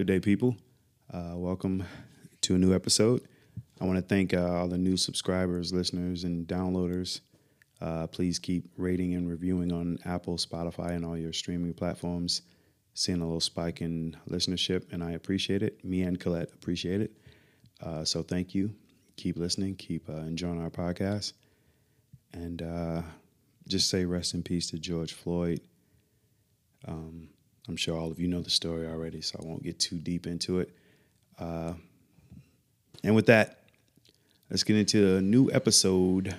Good day, people. Uh, welcome to a new episode. I want to thank uh, all the new subscribers, listeners, and downloaders. Uh, please keep rating and reviewing on Apple, Spotify, and all your streaming platforms. Seeing a little spike in listenership, and I appreciate it. Me and Colette appreciate it. Uh, so thank you. Keep listening. Keep uh, enjoying our podcast. And uh, just say rest in peace to George Floyd. Um, I'm sure all of you know the story already, so I won't get too deep into it. Uh, and with that, let's get into a new episode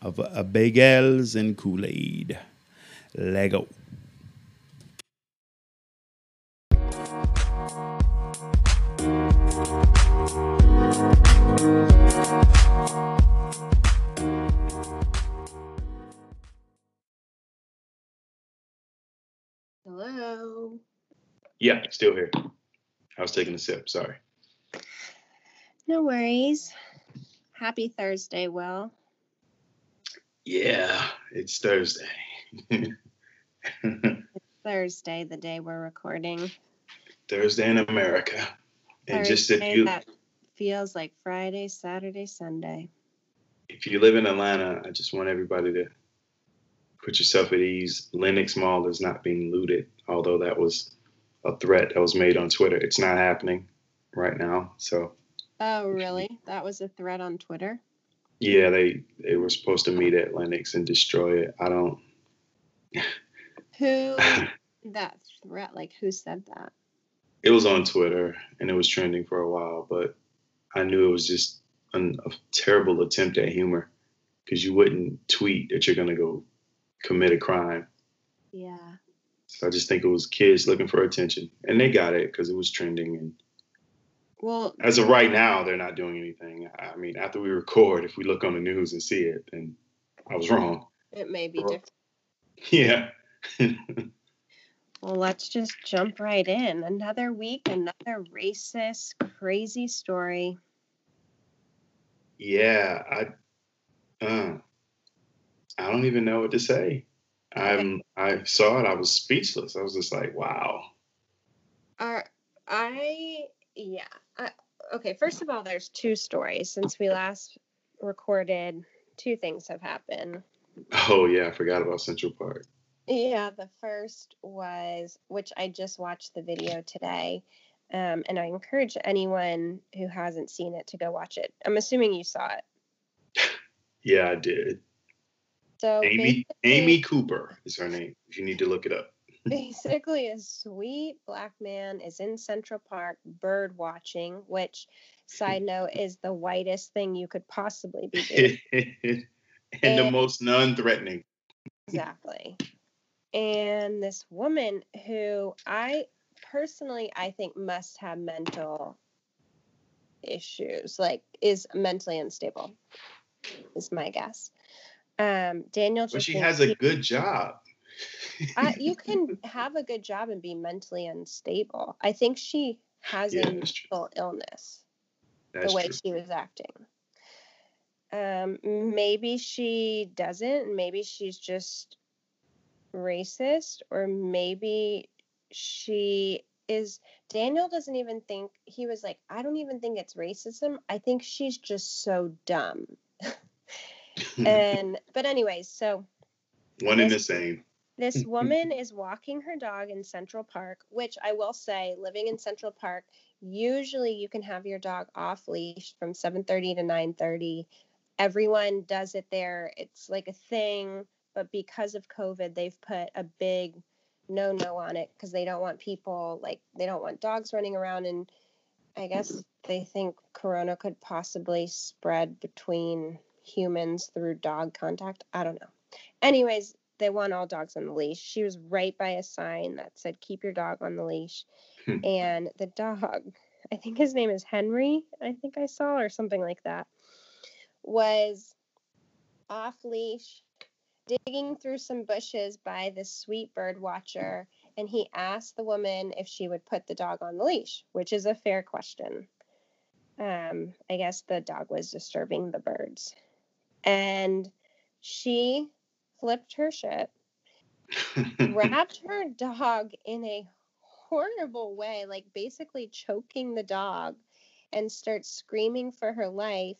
of uh, Bagels and Kool Aid. Lego. Yeah, still here. I was taking a sip. Sorry. No worries. Happy Thursday, Will. Yeah, it's Thursday. Thursday, the day we're recording. Thursday in America. And just if you that feels like Friday, Saturday, Sunday. if you live in Atlanta, I just want everybody to put yourself at ease. Lenox Mall is not being looted, although that was a threat that was made on Twitter. It's not happening right now. So Oh, really? That was a threat on Twitter? yeah, they they were supposed to meet at Lenox and destroy it. I don't. Who that threat like who said that? it was on Twitter and it was trending for a while, but I knew it was just an, a terrible attempt at humor because you wouldn't tweet that you're going to go commit a crime. Yeah. So I just think it was kids looking for attention, and they got it because it was trending. And Well, as of right now, they're not doing anything. I mean, after we record, if we look on the news and see it, then I was wrong. it may be different. Yeah. Well, let's just jump right in. Another week, another racist, crazy story. yeah. I. Uh, I don't even know what to say. I'm. I saw it. I was speechless. I was just like, wow. Are I yeah. I, okay, first of all, there's two stories since we last recorded. Two things have happened. Oh yeah, I forgot about Central Park. Yeah, the first was which I just watched the video today. Um, and I encourage anyone who hasn't seen it to go watch it. I'm assuming you saw it. Yeah, I did. So Amy Amy Cooper is her name. If you need to look it up. basically a sweet black man is in Central Park bird watching, which side note is the whitest thing you could possibly be doing. and the most non-threatening. exactly. And this woman who I personally I think must have mental issues, like is mentally unstable, is my guess. Um, Daniel But she has a good job. I, you can have a good job and be mentally unstable. I think she has Yeah, a mental illness. That's the way true. she was acting. Um, maybe she doesn't. Maybe she's just racist, or maybe she is. Daniel doesn't even think he was like, I don't even think it's racism. I think she's just so dumb. and but anyways, so One and the same. this woman is walking her dog in Central Park, which I will say, living in Central Park, usually you can have your dog off leash from 7:30 to 9:30. Everyone does it there. It's like a thing, but because of COVID, they've put a big no no on it because they don't want people like they don't want dogs running around and I guess they think corona could possibly spread between humans through dog contact. I don't know. Anyways, they want all dogs on the leash. She was right by a sign that said, keep your dog on the leash. Hmm. and the dog, I think his name is Henry, I think I saw, or something like that, was off leash, digging through some bushes by this sweet bird watcher. And he asked the woman if she would put the dog on the leash, which is a fair question. Um, I guess the dog was disturbing the birds. And she flipped her shit, wrapped her dog in a horrible way, like basically choking the dog and starts screaming for her life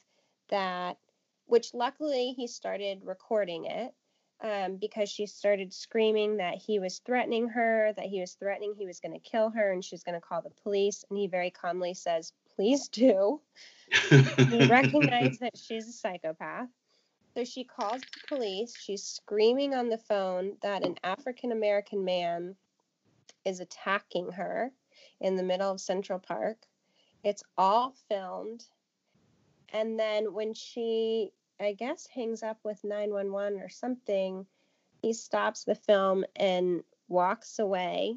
that which luckily he started recording it um, because she started screaming that he was threatening her, that he was threatening he was going to kill her and she's going to call the police. And he very calmly says, Please do. he recognized that she's a psychopath. So she calls the police. She's screaming on the phone that an African American man is attacking her in the middle of Central Park. It's all filmed. And then when she, I guess, hangs up with 911 or something, he stops the film and walks away,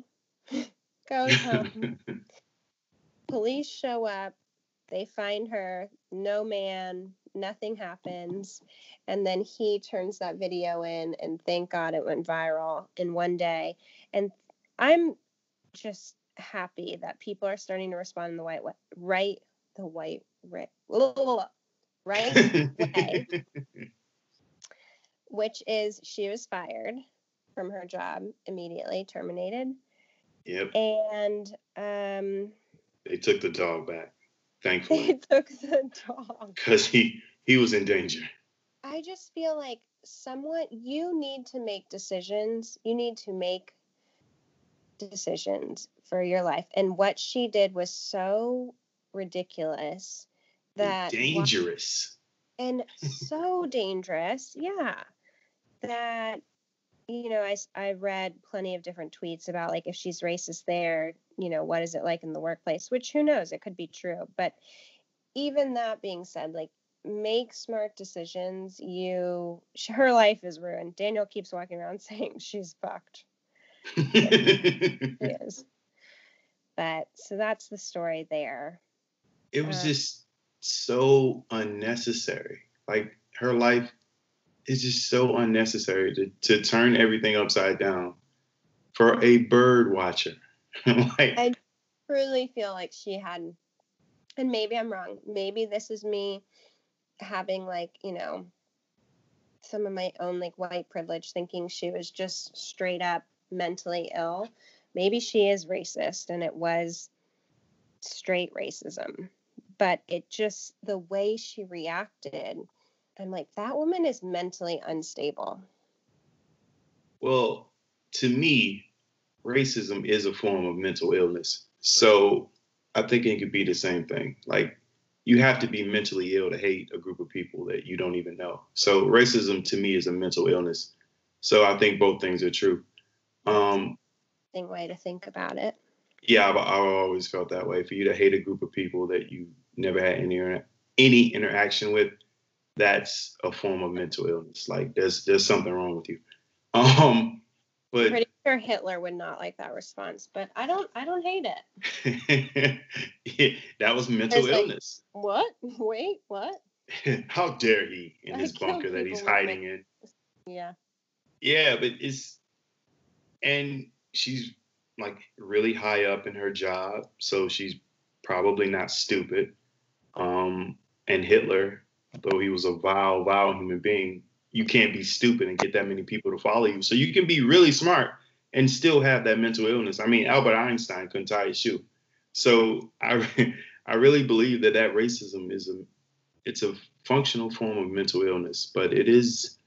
goes home. Police show up. They find her. No man. Nothing happens. And then he turns that video in, and thank God it went viral in one day. And I'm just happy that people are starting to respond in the white way, right, the white right, right way, which is she was fired from her job immediately, terminated. Yep. And um, they took the dog back, thankfully. They took the dog because he he was in danger. I just feel like somewhat you need to make decisions. You need to make decisions for your life. And what she did was so ridiculous that dangerous and so dangerous. Yeah. That you know, I, I read plenty of different tweets about like if she's racist there, you know, what is it like in the workplace? Which who knows, it could be true. But even that being said, like make smart decisions. You, her life is ruined. Daniel keeps walking around saying she's fucked. is. But so that's the story there. It was uh, just so unnecessary. Like her life is just so unnecessary to, to turn everything upside down for a bird watcher. like, I truly feel like she had, and maybe I'm wrong. Maybe this is me having like, you know, some of my own like white privilege thinking she was just straight up mentally ill. Maybe she is racist and it was straight racism. But it just, the way she reacted, I'm like, that woman is mentally unstable. Well, to me, racism is a form of mental illness. So I think it could be the same thing. Like, you have to be mentally ill to hate a group of people that you don't even know. So racism to me is a mental illness. So I think both things are true. Um, way to think about it. Yeah, I've, I've, always felt that way. For you to hate a group of people that you never had any any interaction with, that's a form of mental illness. Like there's there's something wrong with you. Um, but pretty sure Hitler would not like that response. But I don't I don't hate it. yeah, that was mental illness. Like, what? Wait, what? How dare he in his bunker that he's hiding in? Yeah. Yeah, but it's and she's like really high up in her job, so she's probably not stupid. Um, and Hitler, though he was a vile, vile human being, you can't be stupid and get that many people to follow you. So you can be really smart and still have that mental illness. I mean, Albert Einstein couldn't tie his shoe. So I, I really believe that that racism is a, it's a functional form of mental illness, but it is,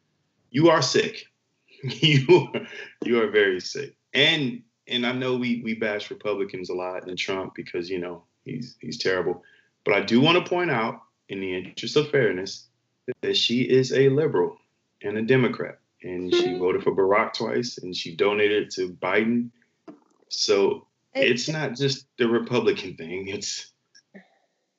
you are sick. you are, you are very sick. And and I know we we bash Republicans a lot and Trump because you know he's he's terrible. But I do want to point out, in the interest of fairness, that she is a liberal and a Democrat, and she voted for Barack twice, and she donated to Biden. So it's not just the Republican thing; it's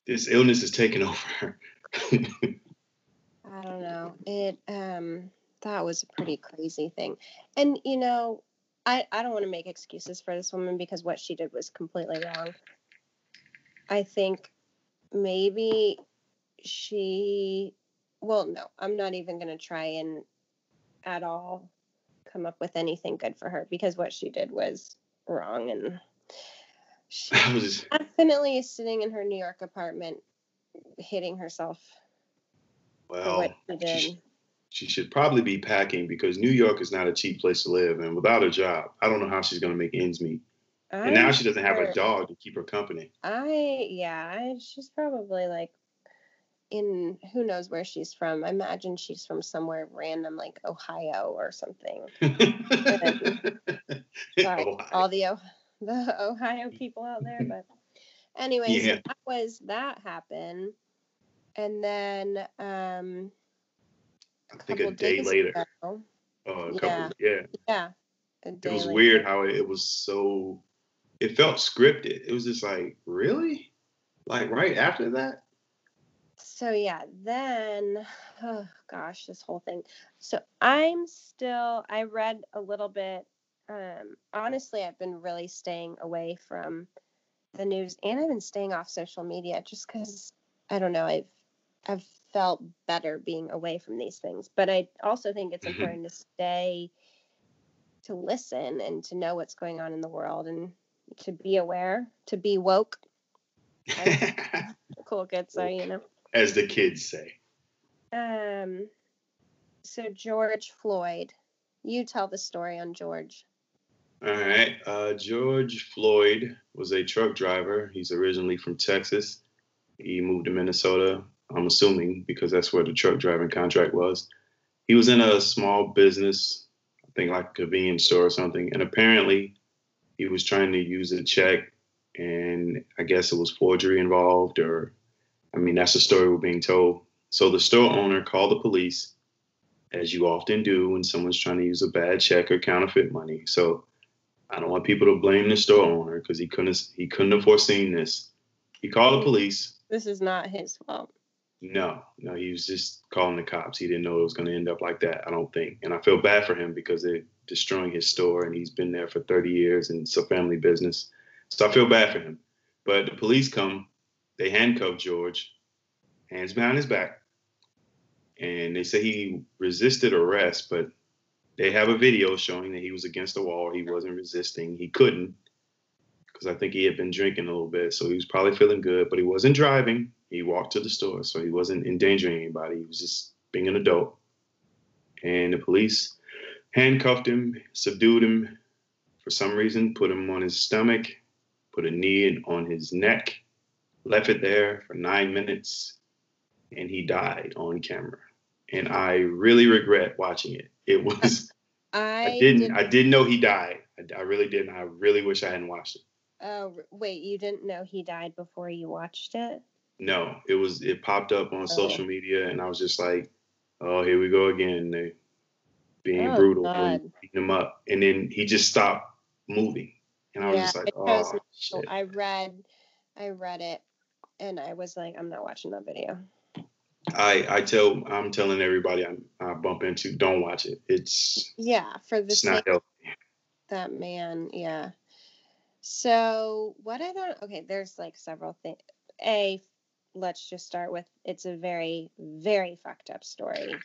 this illness is taking over. I don't know. It um that was a pretty crazy thing. And you know, I I don't want to make excuses for this woman because what she did was completely wrong. I think maybe she well, no, I'm not even going to try and at all come up with anything good for her because what she did was wrong and she was definitely sitting in her New York apartment hitting herself well, she. She, she should probably be packing because New York is not a cheap place to live. And without a job, I don't know how she's going to make ends meet. And now she doesn't have a dog to keep her company. I yeah, I, she's probably like in who knows where she's from. I imagine she's from somewhere random like Ohio or something. Sorry, Oh, all the O- the Ohio people out there, but anyway, Yeah. so that was that happened, and then um, I think a day later. ago- Uh, a Yeah. couple, yeah. yeah, It was later. weird how it, it was so. It felt scripted. It was just like, really, like right after that. So yeah, then oh gosh, this whole thing. So I'm still I read a little bit um honestly I've been really staying away from the news and I've been staying off social media just cuz I don't know, I've I've felt better being away from these things. But I also think it's Mhm. important to stay to listen and to know what's going on in the world and to be aware, to be woke. Cool kids say, you know. As the kids say. Um, so George Floyd, you tell the story on George. All right. Uh, George Floyd was a truck driver. He's originally from Texas. He moved to Minnesota, I'm assuming, because that's where the truck driving contract was. He was in a small business, I think like a convenience store or something. And apparently, he was trying to use a check, and I guess it was forgery involved, or I mean, that's the story we're being told. So the store owner called the police, as you often do when someone's trying to use a bad check or counterfeit money. So I don't want people to blame the store owner because he couldn't he couldn't have foreseen this. He called the police. This is not his fault. No, no, he was just calling the cops. He didn't know it was going to end up like that. I don't think, and I feel bad for him because they're destroying his store, and he's been there for 30 years, and it's a family business. So I feel bad for him. But the police come, they handcuffed George, hands behind his back, and they say he resisted arrest, but they have a video showing that he was against the wall. He wasn't resisting. He couldn't because I think he had been drinking a little bit, so he was probably feeling good, but he wasn't driving. He walked to the store, so he wasn't endangering anybody. He was just being an adult. And the police handcuffed him, subdued him for some reason, put him on his stomach, put a knee on his neck, left it there for nine minutes, and he died on camera. And I really regret watching it. It was I, I didn't did- I didn't know he died. I, I really didn't. I really wish I hadn't watched it. Oh wait, you didn't know he died before you watched it? No, it was it popped up on Oh. social media, and I was just like, "Oh, here we go again. They being Oh, brutal God. and beating him up." And then he just stopped moving, and I was Yeah, just like, "Oh shit!" I read, I read it, and I was like, I'm not watching that video. I I tell I'm telling everybody I, I bump into, don't watch it. It's Yeah, for it's sake not healthy. that man yeah so what i don't okay there's like several things a let's just start with it's a very very fucked up story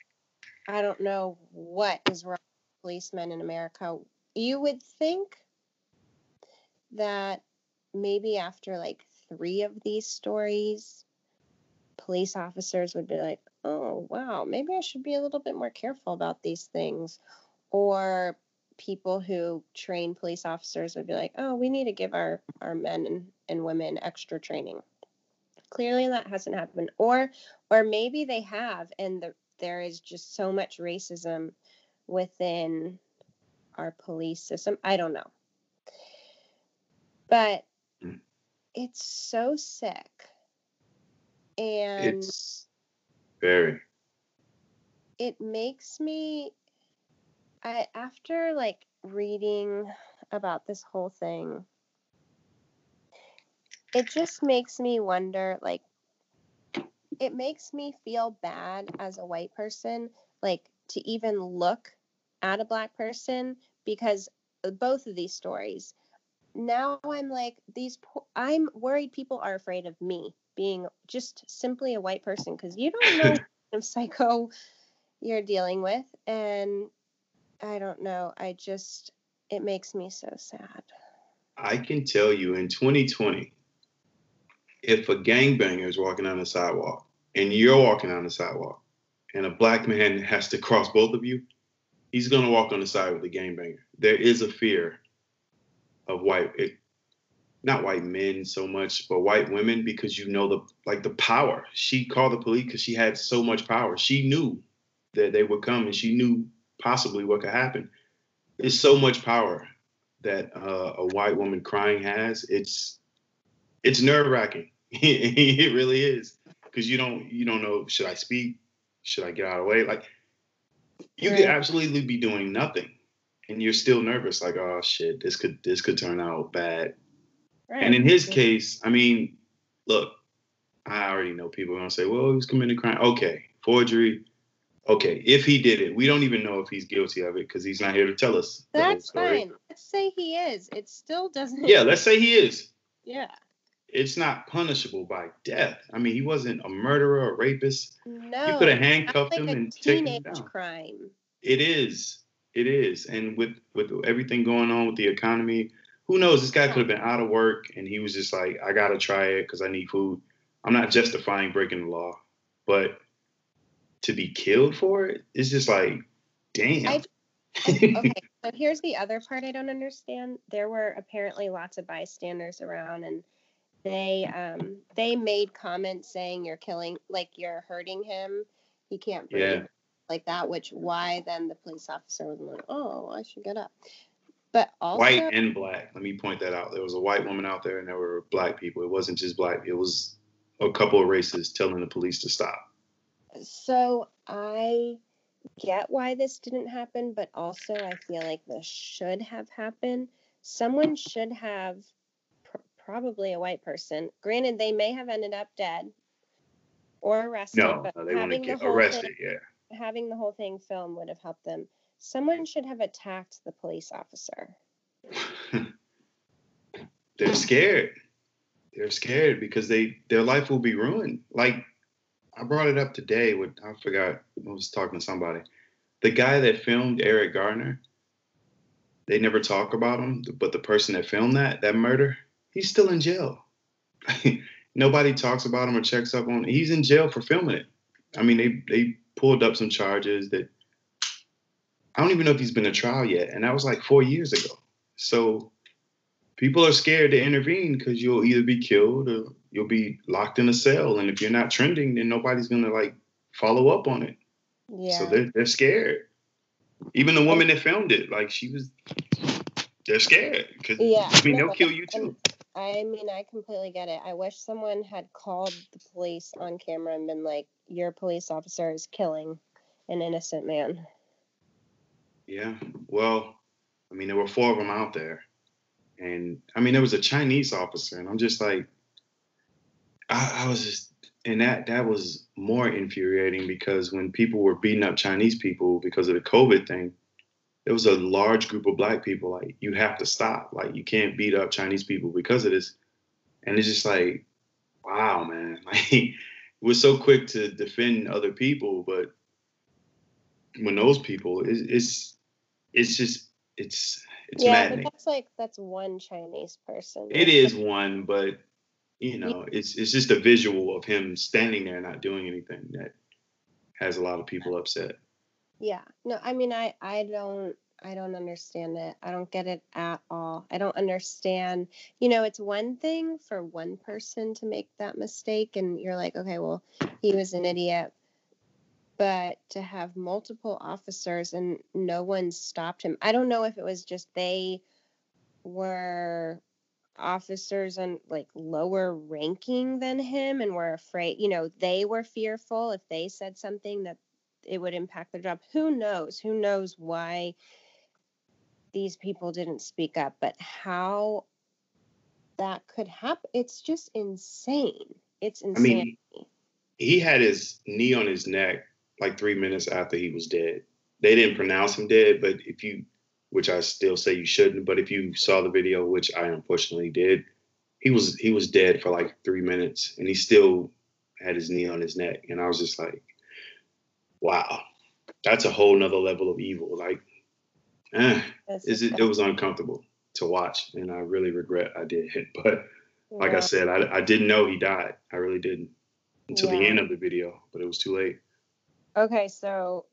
i don't know what is wrong with policemen in america you would think that maybe after like three of these stories police officers would be like oh wow maybe i should be a little bit more careful about these things or people who train police officers would be like, "Oh, we need to give our our men and, women extra training." Clearly, that hasn't happened, or or maybe they have, and the, there is just so much racism within our police system. I don't know, but Mm. It's so sick, and It's very. it makes me I after like reading about this whole thing it just makes me wonder like it makes me feel bad as a white person like to even look at a black person because uh, both of these stories now i'm like these po- i'm worried people are afraid of me being just simply a white person because you don't know what kind of psycho you're dealing with and i don't know i just it makes me so sad I can tell you in 2020, if a gangbanger is walking on the sidewalk and you're walking on the sidewalk and a black man has to cross both of you, he's going to walk on the side with the gangbanger. There is a fear of white. It, not white men so much, but white women because you know the like the power. She called the police because she had so much power. She knew that they would come and she knew possibly what could happen. It's so much power that uh, a white woman crying has. It's it's nerve wracking. it really is because you don't you don't know should I speak? Should I get out of the way? Like you could absolutely be doing nothing and you're still nervous like oh shit this could this could turn out bad right. and in his case i mean look i already know people are going to say well he was committing crime okay forgery okay if he did it we don't even know if he's guilty of it because he's not here to tell us that's fine let's say he is it still doesn't yeah let's say he is yeah it's not punishable by death. I mean, he wasn't a murderer a rapist. No, you could have handcuffed him like and taken him down. crime. It is. It is, and with with everything going on with the economy, who knows? This guy could have been out of work, and he was just like, "I gotta try it because I need food." I'm not justifying breaking the law, but to be killed for it, it's just like, damn. I, okay, so here's the other part I don't understand. There were apparently lots of bystanders around, and they um they made comments saying you're killing, like you're hurting him. He can't breathe. Yeah like that, which why then the police officer was like, oh, I should get up. But also white and black. Let me point that out. There was a white woman out there, and there were black people. It wasn't just black. It was a couple of races telling the police to stop. So I get why this didn't happen, but also I feel like this should have happened. Someone should have, pr- probably a white person. Granted, they may have ended up dead or arrested. No, no they want to get arrested. Thing, yeah having the whole thing filmed would have helped them. Someone should have attacked the police officer. They're scared. They're scared because they their life will be ruined. Like I brought it up today with I forgot I was talking to somebody. The guy that filmed Eric Garner, they never talk about him, but the person that filmed that that murder, he's still in jail. Nobody talks about him or checks up on. Him. He's in jail for filming it. I mean, they they pulled up some charges that I don't even know if he's been to trial yet, and that was like four years ago. So people are scared to intervene because you'll either be killed or you'll be locked in a cell, and if you're not trending, then nobody's gonna like follow up on it. Yeah. So they're they're scared. Even the woman that filmed it, like she was, they're scared because yeah, I mean they'll kill you too. I mean, I completely get it. I wish someone had called the police on camera and been like, "Your police officer is killing an innocent man." Yeah. Well, I mean, there were four of them out there, and I mean, there was a Chinese officer, and I'm just like, I, I was just, and that that was more infuriating because when people were beating up Chinese people because of the COVID thing, there was a large group of black people like you have to stop. Like you can't beat up chinese people because of this. And it's just like wow man. Like we're so quick to defend other people but when those people it's it's, it's just it's it's yeah maddening. but that's like that's one chinese person. It is one but you know it's it's just a visual of him standing there not doing anything that has a lot of people upset yeah. No, I mean I I don't I don't understand it. I don't get it at all. I don't understand. You know, it's one thing for one person to make that mistake and you're like, okay, well, he was an idiot. But to have multiple officers and no one stopped him. I don't know if it was just they were officers and like lower ranking than him and were afraid, you know, they were fearful if they said something that it would impact their job. Who knows? Who knows why these people didn't speak up, but how that could happen? It's just insane. It's insane. I mean, he had his knee on his neck like three minutes after he was dead. They didn't pronounce him dead, but if you, which I still say you shouldn't, but if you saw the video, which I unfortunately did, he was he was dead for like three minutes, and he still had his knee on his neck, and I was just like, wow, that's a whole nother level of evil. Like, eh, is it? It was uncomfortable to watch, and I really regret I did. But like yeah. I said, I, I didn't know he died. I really didn't until yeah. the end of the video, but it was too late. Okay, so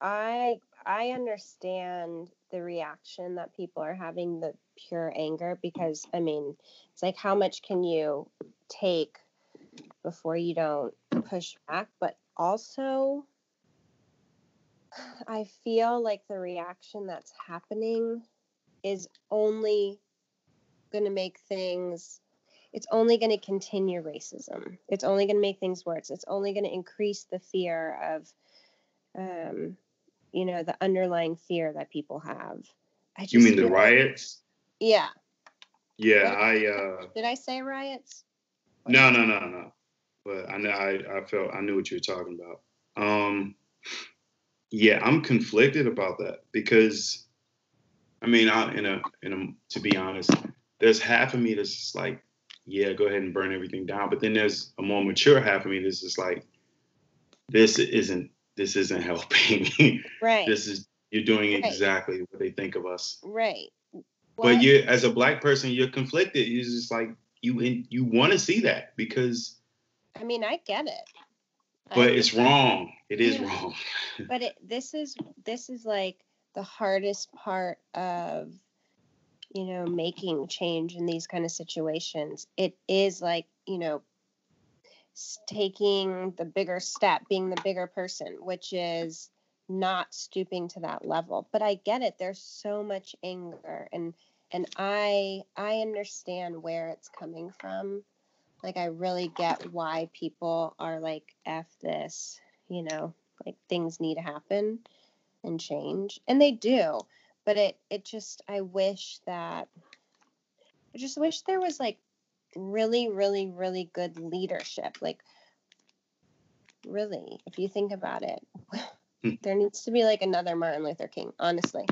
I I understand the reaction that people are having. The pure anger because I mean, it's like how much can you take before you don't push back, but also I feel like the reaction that's happening is only going to make things it's only going to continue racism. It's only going to make things worse. It's only going to increase the fear of um you know, the underlying fear that people have. I just You mean the riots? Yeah. Yeah, what, I uh Did I say riots? No, no, no, no. But I know I I felt I knew what you were talking about. Um yeah, I'm conflicted about that because, I mean, I, in a in a to be honest, there's half of me that's just like, yeah, go ahead and burn everything down. But then there's a more mature half of me that's just like, this isn't this isn't helping. Right. this is you're doing right. exactly what they think of us. Right. But you, as a black person, you're conflicted. You're just like you in you want to see that because. I mean, I get it but it's wrong. It is wrong. but it, this is this is like the hardest part of you know making change in these kind of situations. It is like you know taking the bigger step, being the bigger person, which is not stooping to that level. But I get it. There's so much anger and and I I understand where it's coming from like I really get why people are like F this, you know, like things need to happen and change. And they do. But it it just I wish that I just wish there was like really, really, really good leadership. Like really, if you think about it, hmm. there needs to be like another Martin Luther King, honestly.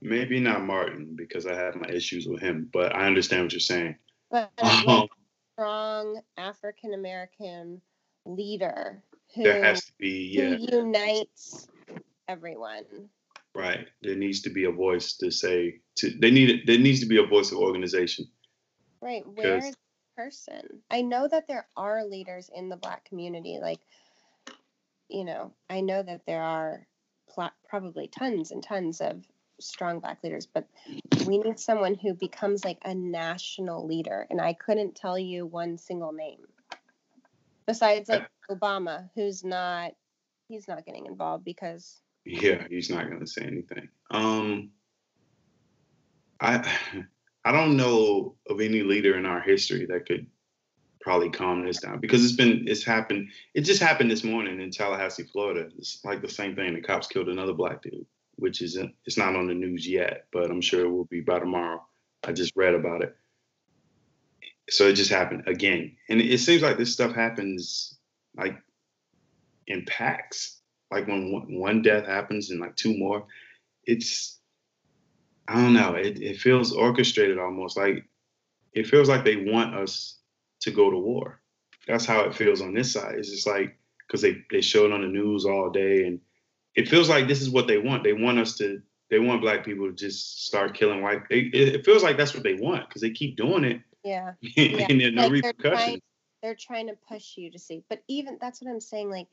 Maybe not Martin because I have my issues with him, but I understand what you're saying but uh-huh. strong African American leader who, there has to be yeah. who unites everyone. Right. There needs to be a voice to say to they need there needs to be a voice of organization. Right. Where is the person? I know that there are leaders in the black community. Like, you know, I know that there are pl- probably tons and tons of strong black leaders, but we need someone who becomes like a national leader. And I couldn't tell you one single name besides like Obama, who's not, he's not getting involved because. Yeah, he's not going to say anything. Um, I, I don't know of any leader in our history that could probably calm this down because it's been it's happened it just happened this morning in Tallahassee, Florida. It's like the same thing. The cops killed another black dude which isn't it's not on the news yet, but I'm sure it will be by tomorrow. I just read about it. So it just happened again. And it seems like this stuff happens like in packs. Like when one death happens and like two more, it's I don't know. It, it feels orchestrated almost like it feels like they want us to go to war. That's how it feels on this side. It's just like because they they show it on the news all day and it feels like this is what they want. They want us to. They want black people to just start killing white. It, it feels like that's what they want because they keep doing it. Yeah. and yeah. there no like repercussions. They're trying, they're trying to push you to see, but even that's what I'm saying. Like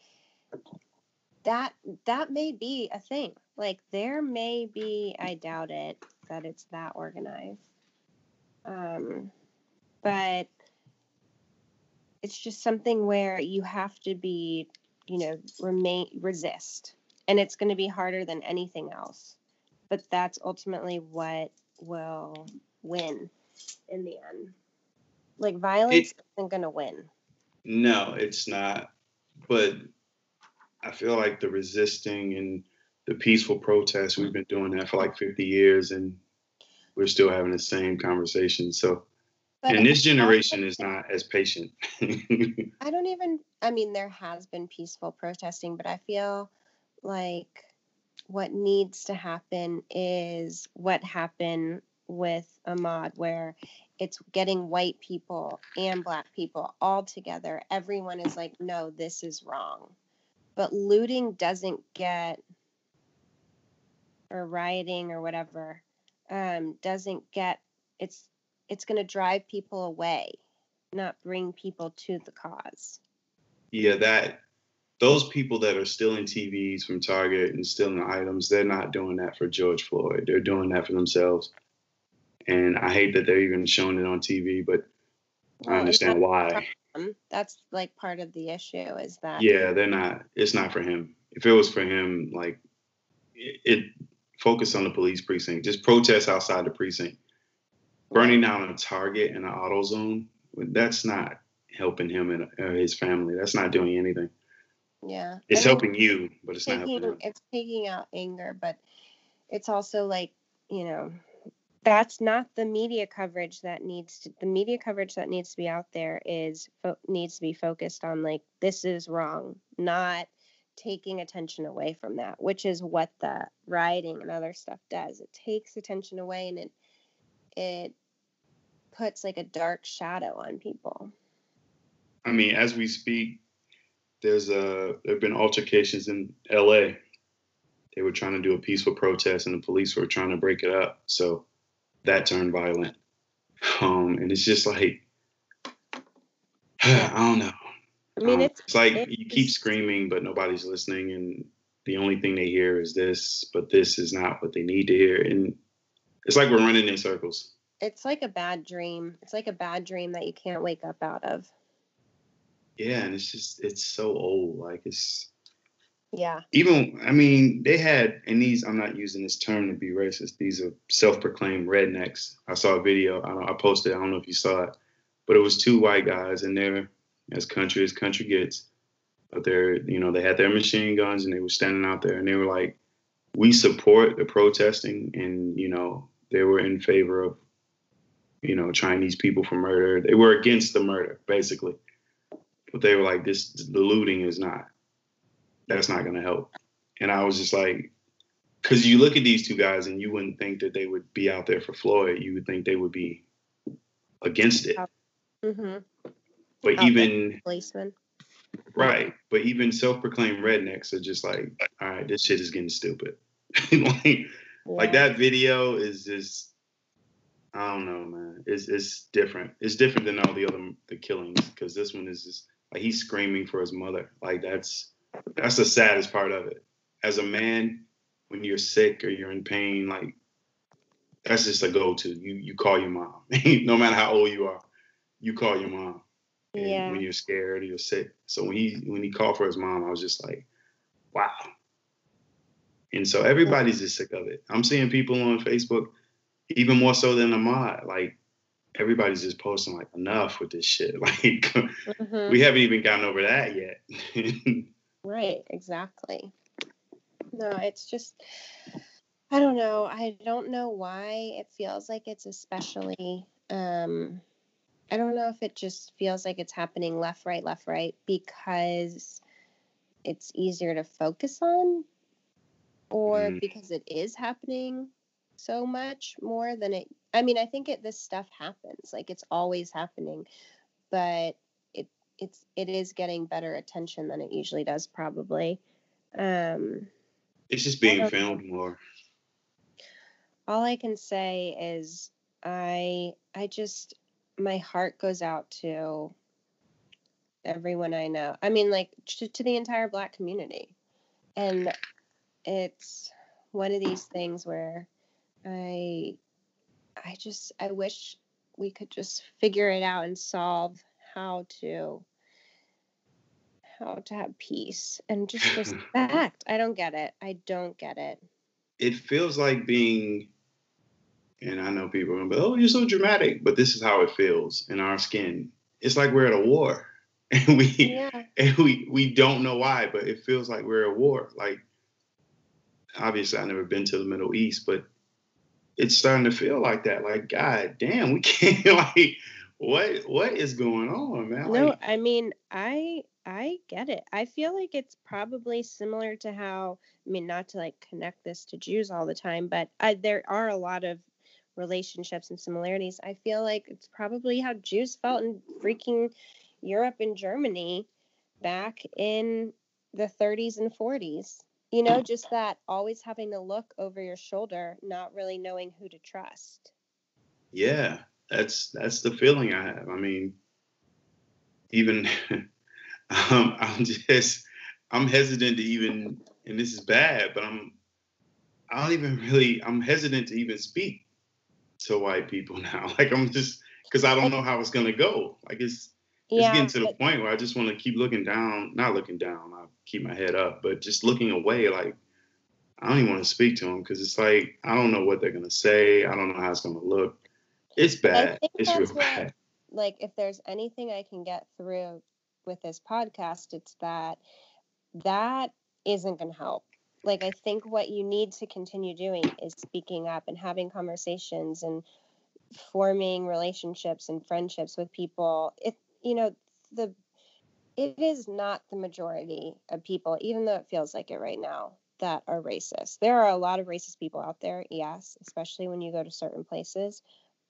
that, that may be a thing. Like there may be. I doubt it that it's that organized. Um, but it's just something where you have to be, you know, remain resist and it's going to be harder than anything else. But that's ultimately what will win in the end. Like violence it, isn't going to win. No it's not. But i feel like the resisting and the peaceful protests we've been doing that for like 50 years and we're still having the same conversation. So but and this generation is not as patient. I don't even i mean there has been peaceful protesting but i feel like what needs to happen is what happened with Ahmaud, where it's getting white people and black people all together. Everyone is like, no, this is wrong. But looting doesn't get, or rioting or whatever, um, doesn't get, it's, it's going to drive people away, not bring people to the cause. Yeah, that those people that are stealing TVs from Target and stealing items, they're not doing that for George Floyd. They're doing that for themselves. And I hate that they're even showing it on TV, but Well, I understand why. That's like part of the issue is that Yeah, they're not. It's not for him. If it was for him, like it, it focus on the police precinct. Just protest outside the precinct. Burning down a Target and an auto zone. That's not helping him and uh, his family. That's not doing anything. Yeah. It's mean, helping you, but it's not helping taking it's taking out anger, but it's also like, you know, that's not the media coverage that needs to the media coverage that needs to be out there is fo- needs to be focused on like this is wrong, not taking attention away from that, which is what the rioting and other stuff does. It takes attention away and it it puts like a dark shadow on people. I mean, as we speak, there's a there have been altercations in L.A. They were trying to do a peaceful protest, and the police were trying to break it up. So that turned violent. Um, and it's just like I don't know. I mean, Um, it's like it you keep screaming, but nobody's listening, and the only thing they hear is this, but this is not what they need to hear, and it's like we're running in circles. it's like a bad dream. It's like a bad dream that you can't wake up out of. Yeah, and it's just it's so old. Like it's Yeah. even I mean, they had and these I'm not using this term to be racist. These are self-proclaimed rednecks. I saw a video, I, don't, I posted, I don't know if you saw it, but it was two white guys and they're as country as country gets. But they're, you know, they had their machine guns and they were standing out there and they were like, We support the protesting and, you know, they were in favor of, you know, Chinese people for murder. They were against the murder, basically. But they were like, This the looting is not that's not going to help. And I was just like, because you look at these two guys and you wouldn't think that they would be out there for Floyd. You would think they would be against it. Mm-hmm. But Out even, policemen. right, but even self proclaimed rednecks are just like, all right, this shit is getting stupid. like, like that video is just, I don't know, man. It's, it's different. It's different than all the other the killings because this one is just like he's screaming for his mother. Like that's that's the saddest part of it. As a man, when you're sick or you're in pain, like that's just a go-to. You you call your mom, no matter how old you are. You call your mom. And Yeah. When you're scared or you're sick. So when he when he called for his mom, I was just like, wow. And so everybody's just sick of it. I'm seeing people on Facebook, even more so than Ahmaud, like everybody's just posting like enough with this shit. Like Mhm. we haven't even gotten over that yet. Right, exactly. No, it's just I don't know. I don't know why it feels like it's especially um I don't know if it just feels like it's happening left right left right because it's easier to focus on or Mm. because it is happening so much more than it I mean, I think it this stuff happens. Like it's always happening, but it it's it is getting better attention than it usually does probably. Um it's just being filmed more. all I can say is I I just my heart goes out to everyone I know. I mean like to, to the entire black community. And it's one of these things where I I just I wish we could just figure it out and solve how to how to have peace and just respect. I don't get it. I don't get it. It feels like being and I know people are gonna be, oh, you're so dramatic, but this is how it feels in our skin. It's like we're at a war. And we Yeah. and we we don't know why, but it feels like we're at war. Like obviously I've never been to the Middle East, but it's starting to feel like that. Like, God damn, we can't like what what is going on, man? No, Like, I mean, I I get it. I feel like it's probably similar to how I mean, not to like connect this to Jews all the time, but I, there are a lot of relationships and similarities. I feel like it's probably how Jews felt in freaking Europe and Germany back in the 30s and 40s. You know, just that always having to look over your shoulder, not really knowing who to trust. yeah, that's that's the feeling I have. I mean, even um, I'm just I'm hesitant to even, and this is bad, but I'm, I don't even really, I'm hesitant to even speak to white people now. Like I'm just, because I don't know how it's gonna go. Like it's, it's yeah, getting to the but- point where I just want to keep looking down, not looking down. I keep my head up, but just looking away. Like I don't even want to speak to them because it's like I don't know what they're gonna say. I don't know how it's gonna look. It's bad. It's real what- bad. like if there's anything I can get through with this podcast, it's that that isn't going to help. Like I think what you need to continue doing is speaking up and having conversations and forming relationships and friendships with people. It you know the it is not the majority of people, even though it feels like it right now, that are racist. There are a lot of racist people out there, yes, especially when you go to certain places.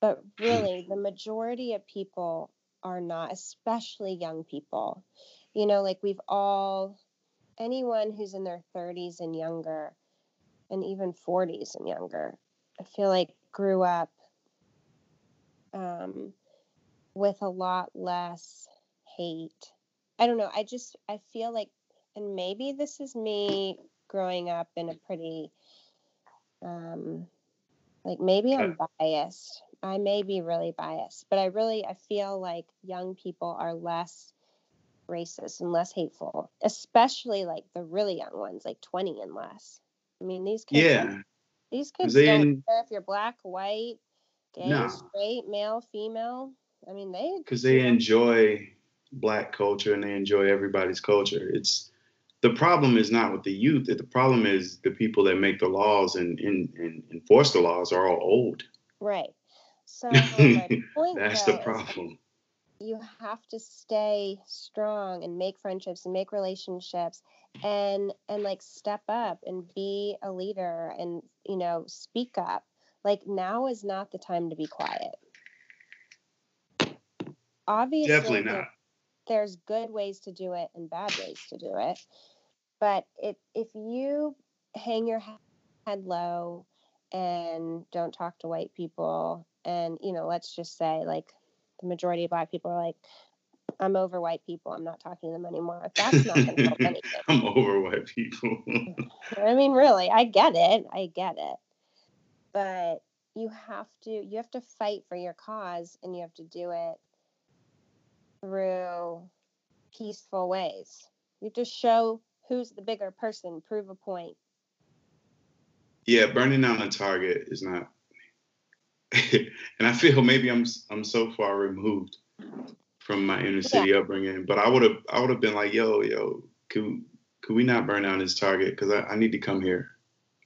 But really, the majority of people are not, especially young people. You know, like we've all, anyone who's in their 30s and younger, and even 40s and younger, I feel like grew up um, with a lot less hate. I don't know. I just, I feel like, and maybe this is me growing up in a pretty, um, like maybe I'm biased. I may be really biased, but I really, I feel like young people are less racist and less hateful, especially like the really young ones, like 20 and less. I mean, these kids, Yeah. these kids don't in- care if you're black, white, gay, No. straight, male, female. I mean, they because they enjoy black culture and they enjoy everybody's culture. It's the problem is not with the youth. The problem is the people that make the laws and, and, and enforce the laws are all old. right. So point That's though the problem. you have to stay strong and make friendships and make relationships and and like step up and be a leader and you know speak up like now is not the time to be quiet obviously Definitely not. there's good ways to do it and bad ways to do it but it if you hang your head low and don't talk to white people and you know let's just say like the majority of black people are like i'm over white people i'm not talking to them anymore that's not going to help anything I'm over white people. i mean really i get it i get it but you have to you have to fight for your cause and you have to do it through peaceful ways you just show who's the bigger person prove a point yeah, burning down a target is not. and I feel maybe I'm I'm so far removed from my inner city upbringing, but I would have I would have been like, yo, yo, could could we not burn down this target? Because I, I need to come here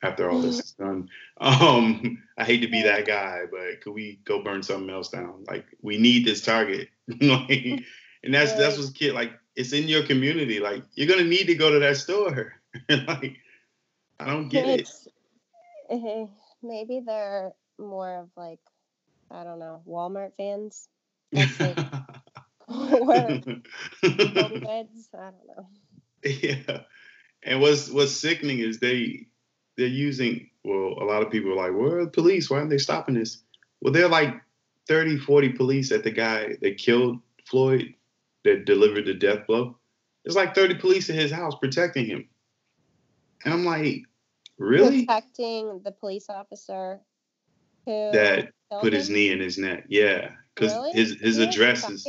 after all this is done. Um, I hate to be that guy, but could we go burn something else down? Like we need this target. like, and that's that's what's kid like. It's in your community. Like you're gonna need to go to that store. like I don't get it. It's- eh, maybe they're more of like i don't know walmart fans That's like- or goods i don't know yeah. And what's what's sickening is they they're using well, a lot of people are like, where are the police? Why aren't they stopping this? Well, they're like 30, 40 police at the guy that killed Floyd, that delivered the death blow. There's like 30 police at his house protecting him. And I'm like, really? protecting the police officer who That Put his him? knee in his neck. Yeah. Because Really? his his He address is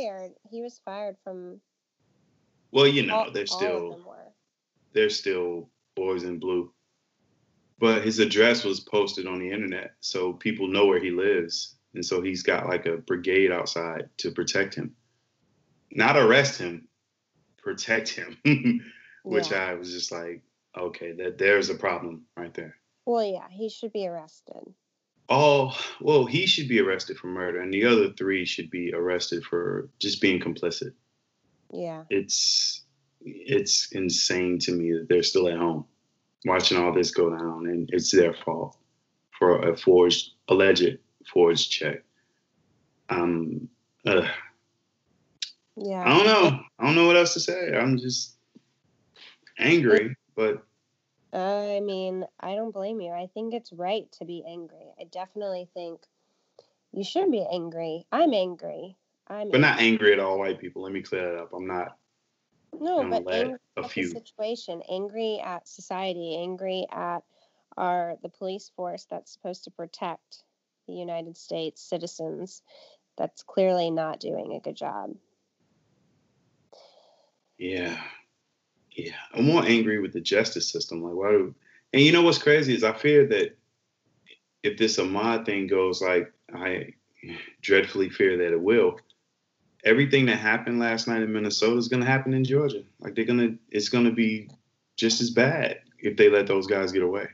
he was fired from well, you know, all, they're still of them were they're still boys in blue. But his address was posted on the internet, so people know where he lives. And so he's got like a brigade outside to protect him. Not arrest him, protect him. Which Yeah. I was just like, okay, that there's a problem right there. well yeah he should be arrested Oh, well, he should be arrested for murder, and the other three should be arrested for just being complicit. yeah it's it's insane to me that they're still at home watching all this go down and it's their fault for a forged alleged forged check um ugh. yeah i don't know i don't know what else to say i'm just angry but I mean, I don't blame you. I think it's right to be angry. I definitely think you should be angry. I'm angry. I'm but not angry at all white people let me clear that up i'm not No, but angry a at the few. situation, angry at society, angry at our the police force that's supposed to protect the United States citizens that's clearly not doing a good job. Yeah. Yeah. I'm more angry with the justice system. Like, why do, and you know what's crazy is I fear that if this Ahmaud thing goes like I dreadfully fear that it will, everything that happened last night in Minnesota is going to happen in Georgia. Like, they're going to, it's going to be just as bad if they let those guys get away.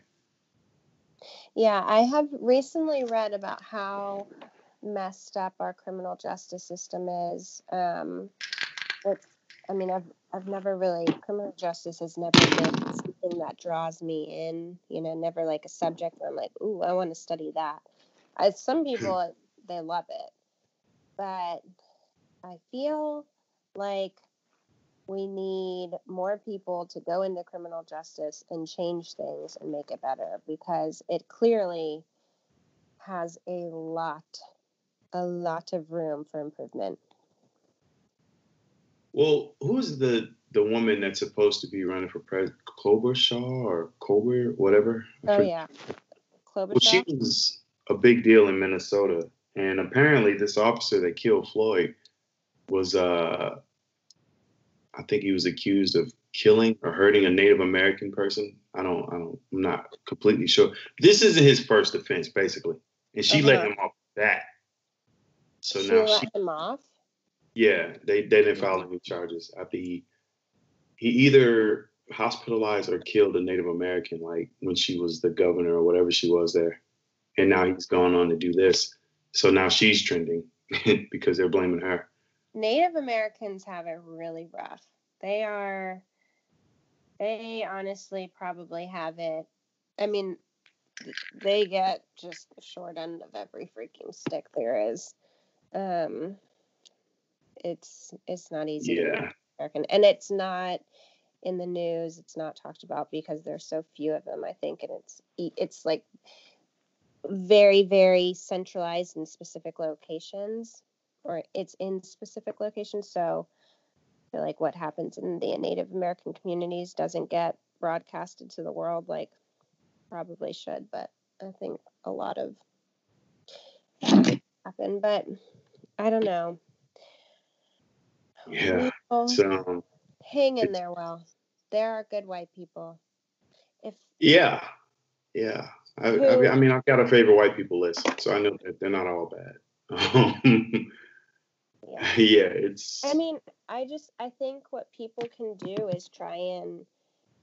Yeah, I have recently read about how messed up our criminal justice system is. Um, it's, I mean, I've I've never really criminal justice has never been something that draws me in. You know, never like a subject where I'm like, ooh, I want to study that. I, some people they love it, but I feel like we need more people to go into criminal justice and change things and make it better because it clearly has a lot a lot of room for improvement Well, who's the the woman that's supposed to be running for president? Klobuchar or Colbert, whatever. Oh yeah Well, she was a big deal in Minnesota, and apparently, this officer that killed Floyd was, uh, I think he was accused of killing or hurting a Native American person. I don't, I don't, I'm not completely sure. This isn't his first offense, basically, and she let Uh-huh. him off that. So she now let she, him off yeah, they they didn't file any charges after he he either hospitalized or killed a Native American, like when she was the governor or whatever she was there. And now he's gone on to do this. So now she's trending because they're blaming her. Native americans have it really rough they are they honestly probably have it i mean they get just the short end of every freaking stick there is um it's it's not easy Yeah. American, and it's not in the news. It's not talked about because there's so few of them. I think, and it's it's like very very centralized in specific locations, or it's in specific locations. So, like what happens in the Native American communities doesn't get broadcasted to the world like probably should. But I think a lot of happen. But I don't know. Yeah. So um, hang in there, well. There are good white people. If yeah. Yeah. I, I, I mean, I've got a favorite white people list, so I know that they're not all bad. Yeah. yeah, it's I mean, I just I think what people can do is try and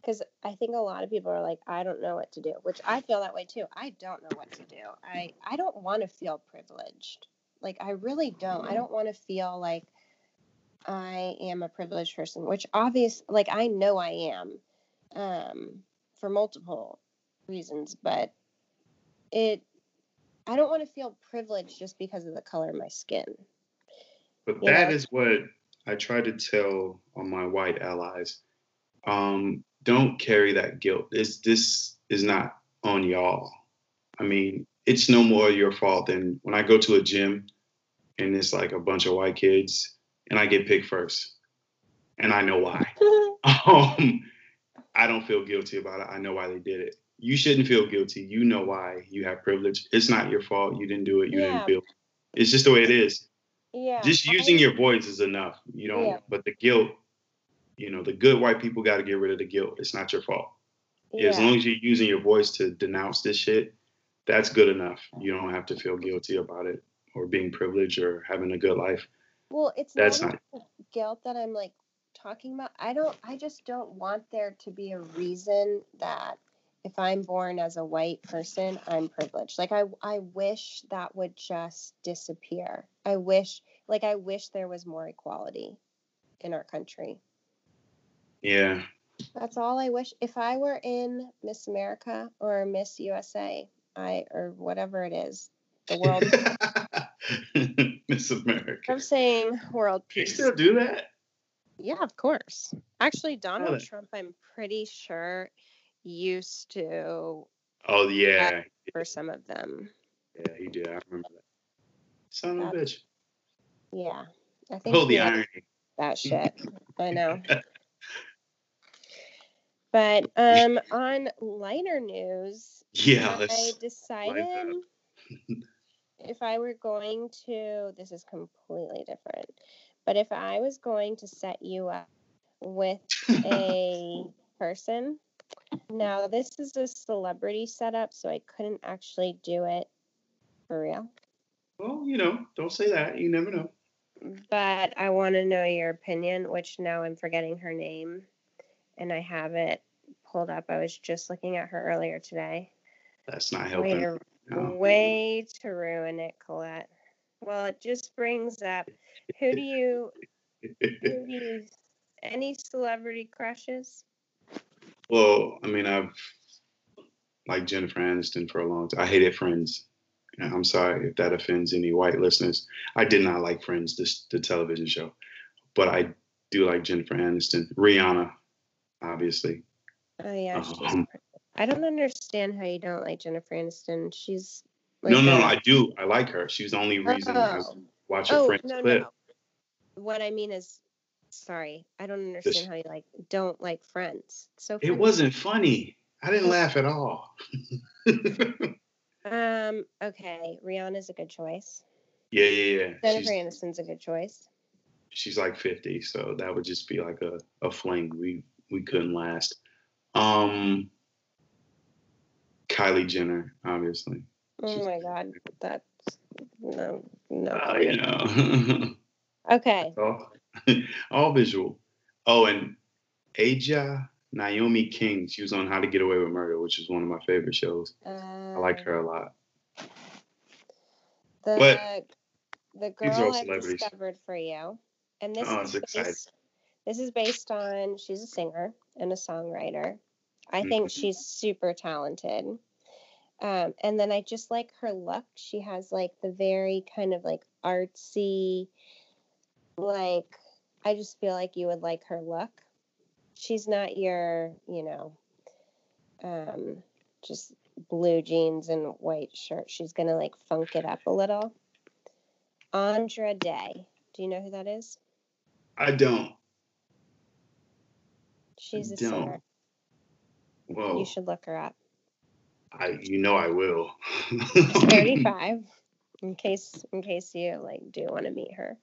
because I think a lot of people are like, I don't know what to do, which I feel that way too. I don't know what to do. I I don't want to feel privileged. Like I really don't. I don't want to feel like I am a privileged person, which obvious like I know I am, um, for multiple reasons, but it I don't want to feel privileged just because of the color of my skin. But that is what I try to tell all my white allies. Um, don't carry that guilt. This this is not on y'all. I mean, it's no more your fault than when I go to a gym and it's like a bunch of white kids and I get picked first. And I know why. Um, I don't feel guilty about it. I know why they did it. You shouldn't feel guilty. You know why you have privilege. It's not your fault. You didn't do it. You Yeah. didn't feel. It's just the way it is yeah. just I- using your voice is enough. You don't, Yeah. but the guilt, you know, the good white people got to get rid of the guilt. It's not your fault. Yeah. As long as you're using your voice to denounce this shit, that's good enough. You don't have to feel guilty about it or being privileged or having a good life. Well, it's That's not even guilt that I'm like talking about. I don't. I just don't want there to be a reason that if I'm born as a white person, I'm privileged. Like I, I wish that would just disappear. I wish, like I wish there was more equality in our country. Yeah. That's all I wish. If I were in Miss America or Miss USA, I or whatever it is, the world. Miss America. I'm saying world Do you still do that? Yeah, of course. Actually, Donald Trump, I'm pretty sure, used to Oh yeah. for some of them. Yeah, he did. I remember that. Son of a bitch. Yeah, I think Oh, the irony. that shit. I know. But um, on lighter news, Yeah, I decided if I were going to, this is completely different, but if I was going to set you up with a person, now this is a celebrity setup, so I couldn't actually do it for real. Well, you know, don't say that. You never know. But I want to know your opinion, which now I'm forgetting her name and I have it pulled up. I was just looking at her earlier today. That's not Way helping. to, No. way to ruin it, Colette. Well, it just brings up who do you who do you any celebrity crushes? Well, I mean, I've liked Jennifer Aniston for a long time. I hated Friends. I'm sorry if that offends any white listeners. I did not like Friends, this the television show, but I do like Jennifer Aniston. Rihanna, obviously. Oh yeah, Um, I don't understand how you don't like Jennifer Aniston. She's no, like no, a- no, I do. I like her. She's the only reason I was Oh. watching Oh Friends no clip. no. What I mean is, sorry, I don't understand how you like don't like Friends. It's so It wasn't funny. I didn't laugh at all. Um. Okay, Rihanna's a good choice. yeah, yeah, yeah. Jennifer She's, Aniston's a good choice. she's like 50, so that would just be like a, a fling. We we couldn't last. Um Kylie Jenner, obviously. Oh She's- my god, that's no no. Uh, you know. Okay. all, all visual. Oh, and Aja Naomi King. She was on How to Get Away with Murder, which is one of my favorite shows. I like her a lot. The But- the girl I've discovered for you, and this Oh, is exciting. based, this is based on she's a singer and a songwriter. I think Mhm. she's super talented. Um, and then I just like her look. She has like the very kind of like artsy, like I just feel like you would like her look. She's not your, you know, um, just blue jeans and white shirt. She's gonna like funk it up a little. Andra Day. Do you know who that is? I don't. She's a don't. singer. Whoa. You should look her up. I you know I will. 35. In case in case you like do want to meet her.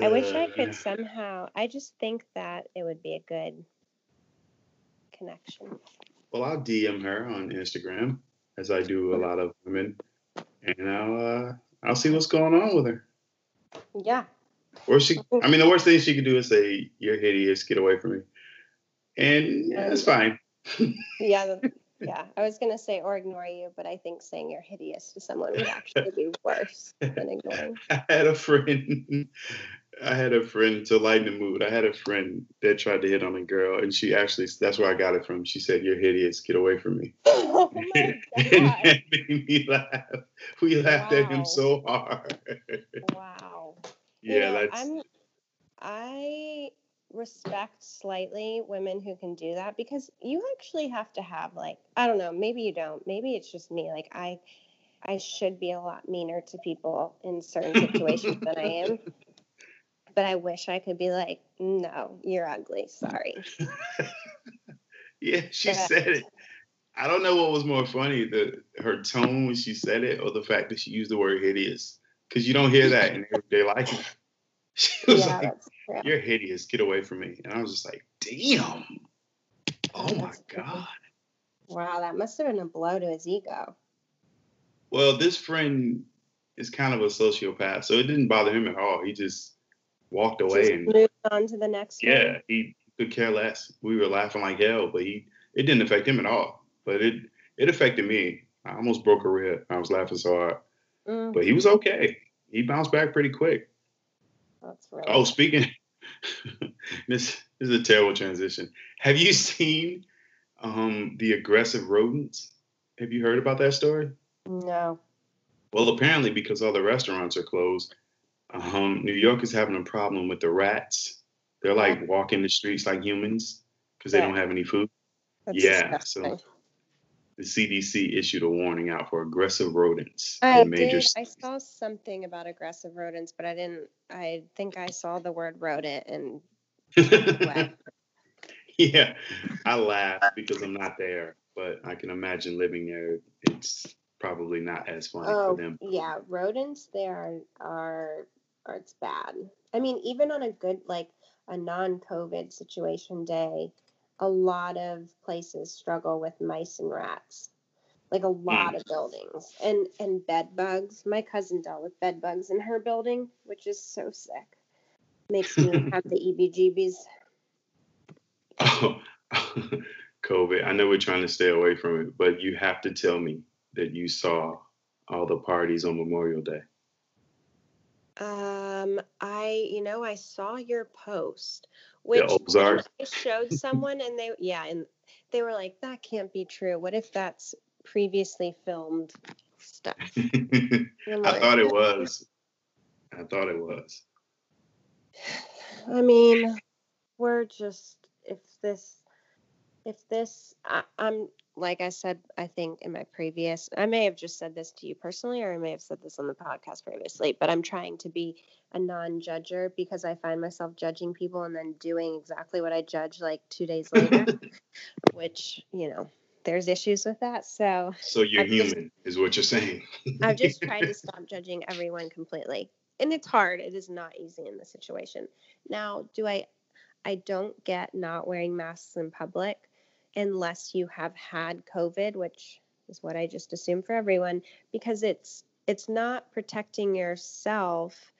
I wish I Uh, could somehow I just think that it would be a good connection. Well, I'll DM her on Instagram, as I do a lot of women, and I'll uh, I'll see what's going on with her. Yeah. Or she, I mean, the worst thing she could do is say, "You're hideous, get away from me," and yeah, it's fine. Yeah. Yeah. I was gonna say or ignore you, but I think saying you're hideous to someone would actually be worse than ignoring. I had a friend. I had a friend to lighten the mood. I had a friend that tried to hit on a girl, and she actually that's where I got it from. She said, "You're hideous. Get away from me." oh and that made me laugh. We laughed at him so hard. Wow. You yeah, know, that's I'm I respect slightly women who can do that because you actually have to have like I don't know, maybe you don't. Maybe it's just me. Like I I should be a lot meaner to people in certain situations than I am. But I wish I could be like, no, you're ugly. Sorry. yeah. She But- said it. I don't know what was more funny, the her tone when she said it, or the fact that she used the word hideous, because you don't hear that in everyday life. She was yeah, like, "You're hideous. Get away from me," and I was just like, "Damn." Oh my god. Wow, that must have been a blow to his ego. Well, this friend is kind of a sociopath, so it didn't bother him at all. He just walked away Just and moved on to the next one. yeah, he could care less. We were laughing like hell, but he it didn't affect him at all. But it it affected me. I almost broke a rib. I was laughing so hard, Mm, but he was okay. He bounced back pretty quick. that's really Oh, speaking, this, this is a terrible transition. Have you seen um, the aggressive rodents? Have you heard about that story? no. Well, apparently, because all the restaurants are closed, um, New York is having a problem with the rats. They're like walking the streets like humans because they Yeah. don't have any food. That's Yeah, disgusting. so the CDC issued a warning out for aggressive rodents I in major did. I saw something about aggressive rodents, but I didn't. I think I saw the word rodent and yeah, I laugh because I'm not there, but I can imagine living there. It's probably not as funny Oh, for them. yeah, rodents there are, are are it's bad. I mean, even on a good like a non-COVID situation day, a lot of places struggle with mice and rats. Like a lot of mm. buildings and and bed bugs. My cousin dealt with bed bugs in her building, which is so sick. Makes me have the EBGBs. Oh, COVID. I know we're trying to stay away from it, but you have to tell me that you saw all the parties on Memorial Day. Um, I, you know, I saw your post, which Ozarks. I showed someone and they, yeah, and they were like, that can't be true. What if that's previously filmed stuff? Like, thought it was. I thought it was. I mean, we're just, if this, if this, I, I'm, like I said, I think in my previous, I may have just said this to you personally, or I may have said this on the podcast previously, but I'm trying to be a non judger because I find myself judging people and then doing exactly what I judge like two days later, which, you know, there's issues with that. So So you're I've just- human, is what you're saying. I've just tried to stop judging everyone completely. And it's hard. It is not easy in this situation. Now, do I I don't get not wearing masks in public unless you have had COVID, which is what I just assume for everyone, because it's it's not protecting yourself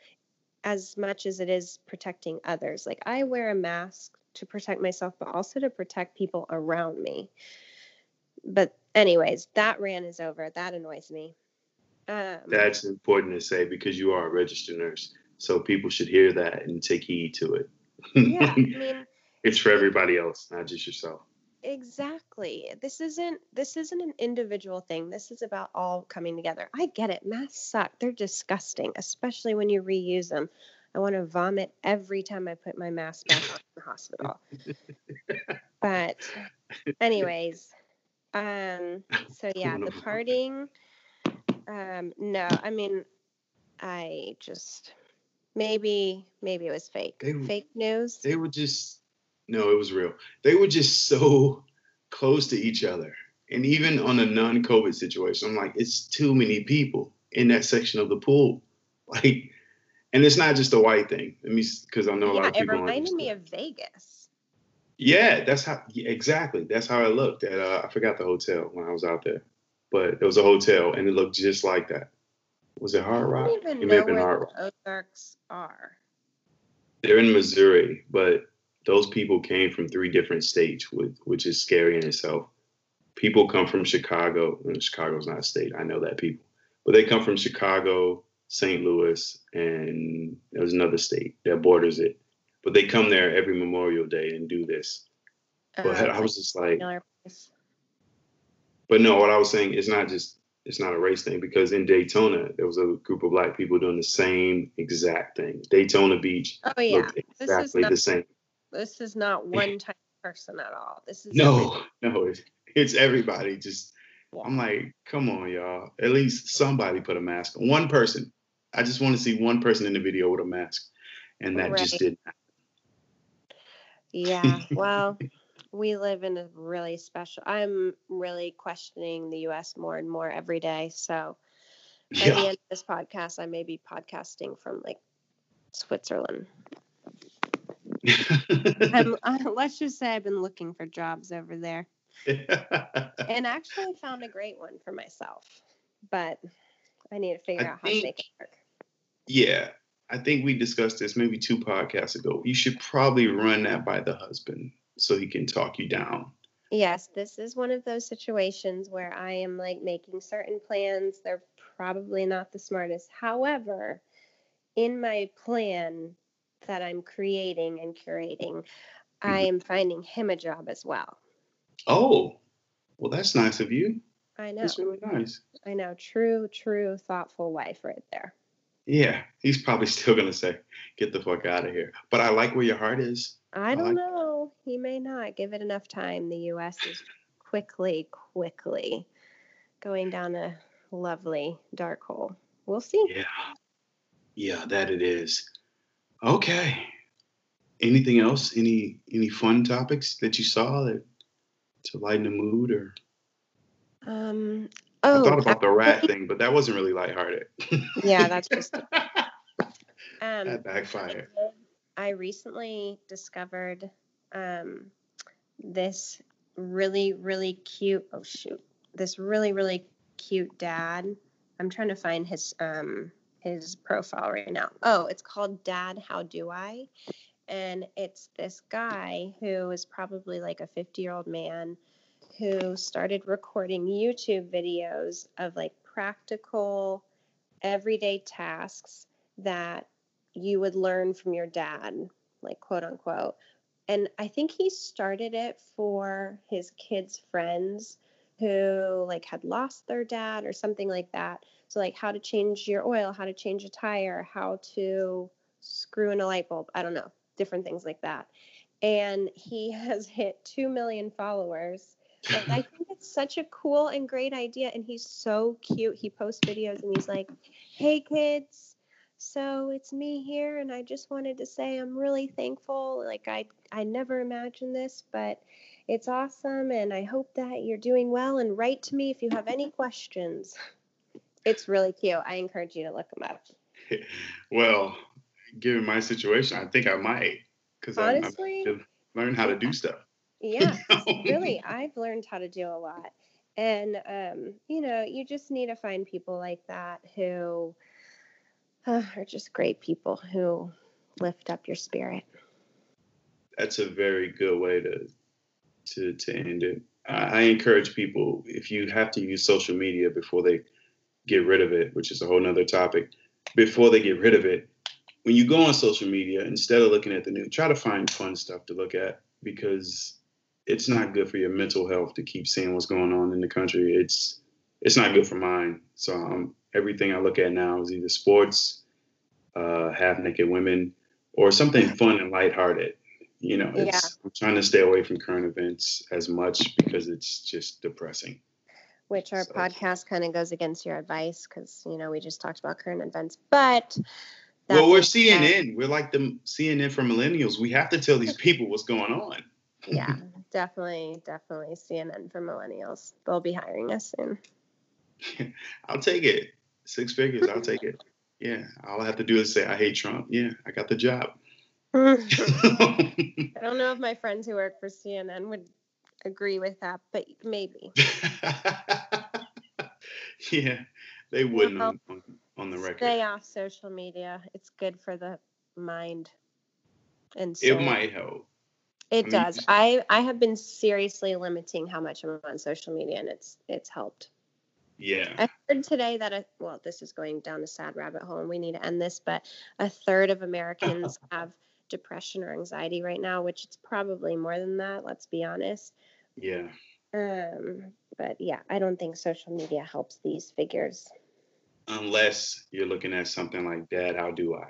as much as it is protecting others. Like I wear a mask to protect myself, but also to protect people around me. But anyways, that rant is over. That annoys me. Um, That's important to say because you are a registered nurse. So people should hear that and take heed to it. yeah, I mean, it's for everybody else, not just yourself. Exactly. This isn't this isn't an individual thing. This is about all coming together. I get it. Masks suck. They're disgusting, especially when you reuse them. I want to vomit every time I put my mask back on in the hospital. But anyways, um so yeah, the partying um no, I mean I just maybe maybe it was fake. They- Fake news. They were just, no, it was real. They were just so close to each other. And even on a non COVID situation, I'm like, it's too many people in that section of the pool. Like, and it's not just a white thing. Let me, because I know a lot of people. don't reminded me of Vegas. Yeah, that's how yeah, exactly. That's how it looked at. Uh, I forgot the hotel when I was out there, but it was a hotel and it looked just like that. Was it Hard I Rock? don't even It may know have been where Hard Rock. Ozarks are. They're in Missouri, but those people came from three different states, which, which is scary in itself. People come from Chicago. and Chicago's not a state. I know that people, but they come from Chicago, St. Louis, and there's another state that borders it. But they come there every Memorial Day and do this. But Uh, I was just like, But no, what I was saying is not just it's not a race thing because in Daytona there was a group of black people doing the same exact thing. Daytona Beach Oh yeah, looked this is exactly the same. This is not one type of person at all. This is No, no, it's, it's everybody. Just everyone. I'm like, come on, y'all. At least somebody put a mask on. One person. I just want to see one person in the video with a mask, and that just didn't. happen. Yeah, well, we live in a really special. I'm really questioning the U.S. more and more every day. So by the end of this podcast, I may be podcasting from like Switzerland. I'm, uh, let's just say I've been looking for jobs over there, and actually found a great one for myself. But I need to figure I out how to make it work. yeah. I think we discussed this maybe two podcasts ago. You should probably run that by the husband so he can talk you down. Yes, this is one of those situations where I am like making certain plans. They're probably not the smartest. However, in my plan that I'm creating and curating, mm-hmm. I am finding him a job as well. Oh, well, that's nice of you. I know. That's really nice. I know. True, true, thoughtful wife right there. Yeah, he's probably still gonna say, "Get the fuck out of here." But I like where your heart is. I I don't like- know. He may not give it enough time. The U.S. is quickly, quickly going down a lovely dark hole. We'll see. Yeah, yeah, that it is. Okay. anything else? Any any fun topics that you saw that to lighten the mood or? Um. Oh, I thought about the rat thing, but that wasn't really lighthearted. Yeah, that's just. Um, that backfired. I recently discovered um, this really, really cute. Oh shoot! This really, really cute dad. I'm trying to find his um, his profile right now. Oh, it's called Dad. How do I? And it's this guy who is probably like a 50 year old man who started recording YouTube videos of like practical, everyday tasks that you would learn from your dad, like quote unquote. And I think he started it for his kids' friends who like had lost their dad or something like that. So like how to change your oil, how to change a tire, how to screw in a light bulb, I don't know, different things like that. And he has hit 2 million followers. And I think it's such a cool and great idea. And he's so cute. He posts videos and he's like, hey, kids. So it's me here. And I just wanted to say I'm really thankful. Like, I, I never imagined this, but it's awesome. And I hope that you're doing well. And write to me if you have any questions. It's really cute. I encourage you to look them up. well, given my situation, I think I might because I, I learn how to do stuff. yeah, really, I've learned how to do a lot. And, um, you know, you just need to find people like that who uh, are just great people who lift up your spirit. That's a very good way to to to end it. I, I encourage people if you have to use social media before they get rid of it, which is a whole nother topic, before they get rid of it, when you go on social media, instead of looking at the news, try to find fun stuff to look at because it's not good for your mental health to keep seeing what's going on in the country. It's it's not good for mine. So um, everything I look at now is either sports, uh, half naked women, or something fun and lighthearted. You know, it's Yeah. I'm trying to stay away from current events as much because it's just depressing. Which our So- podcast kind of goes against your advice because you know we just talked about current events but well, we're CNN. We're like the CNN for millennials. We have to tell these people what's going on. yeah definitely definitely cnn for millennials they'll be hiring us soon I'll take it. Six figures. I'll take it. Yeah. All I have to do is say I hate Trump. Yeah, I got the job. i don't know if my friends who work for cnn would agree with that but maybe yeah, they wouldn't Well, on, on, the record. stay off social media it's good for the mind and. It might help. it mean, does i i have been seriously limiting how much i'm on social media and it's it's helped Yeah. I heard today that a, well, this is going down a sad rabbit hole, and we need to end this. But a third of Americans have depression or anxiety right now, which it's probably more than that. Let's be honest. Yeah. Um, but yeah, I don't think social media helps these figures. Unless you're looking at something like Dad, how do I?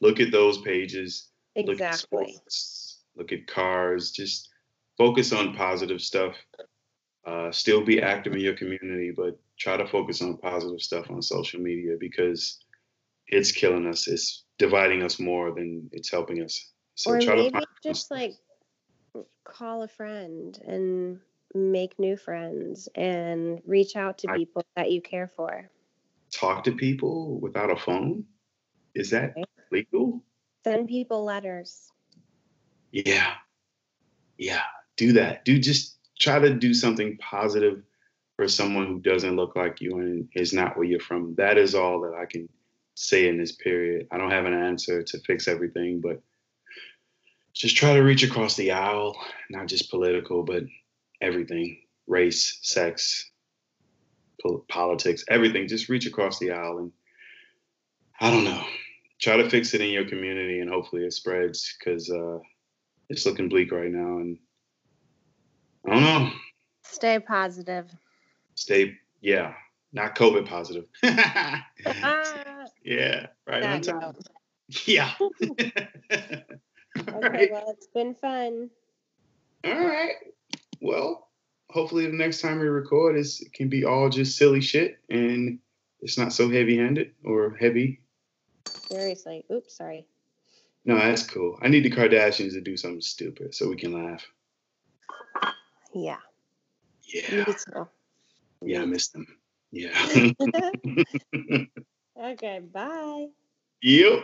Look at those pages. Look at Exactly. sports. Look at cars. Just focus on positive stuff. Uh, still be active in your community, but try to focus on positive stuff on social media because it's killing us. It's dividing us more than it's helping us. So or try to maybe find just like call a friend and make new friends and reach out to I- people that you care for. talk to people without a phone. Is that Right. legal? Send people letters. Yeah. Yeah. Do that. Do just try to do something positive for someone who doesn't look like you and is not where you're from. That is all that I can say in this period. I don't have an answer to fix everything, but just try to reach across the aisle, not just political, but everything race, sex, pol- politics, everything. Just reach across the aisle and I don't know. Try to fix it in your community and hopefully it spreads because uh, it's looking bleak right now. And I don't know. Stay positive. Stay, yeah, not COVID positive. Ah, yeah, right on time. Yeah. Okay, right. well, it's been fun. All right. Well, hopefully the next time we record is it can be all just silly shit and it's not so heavy handed or heavy. Seriously. Oops, sorry. No, that's cool. I need the Kardashians to do something stupid so we can laugh. Yeah. Yeah. Yeah, I miss them. Yeah. Okay, bye. You.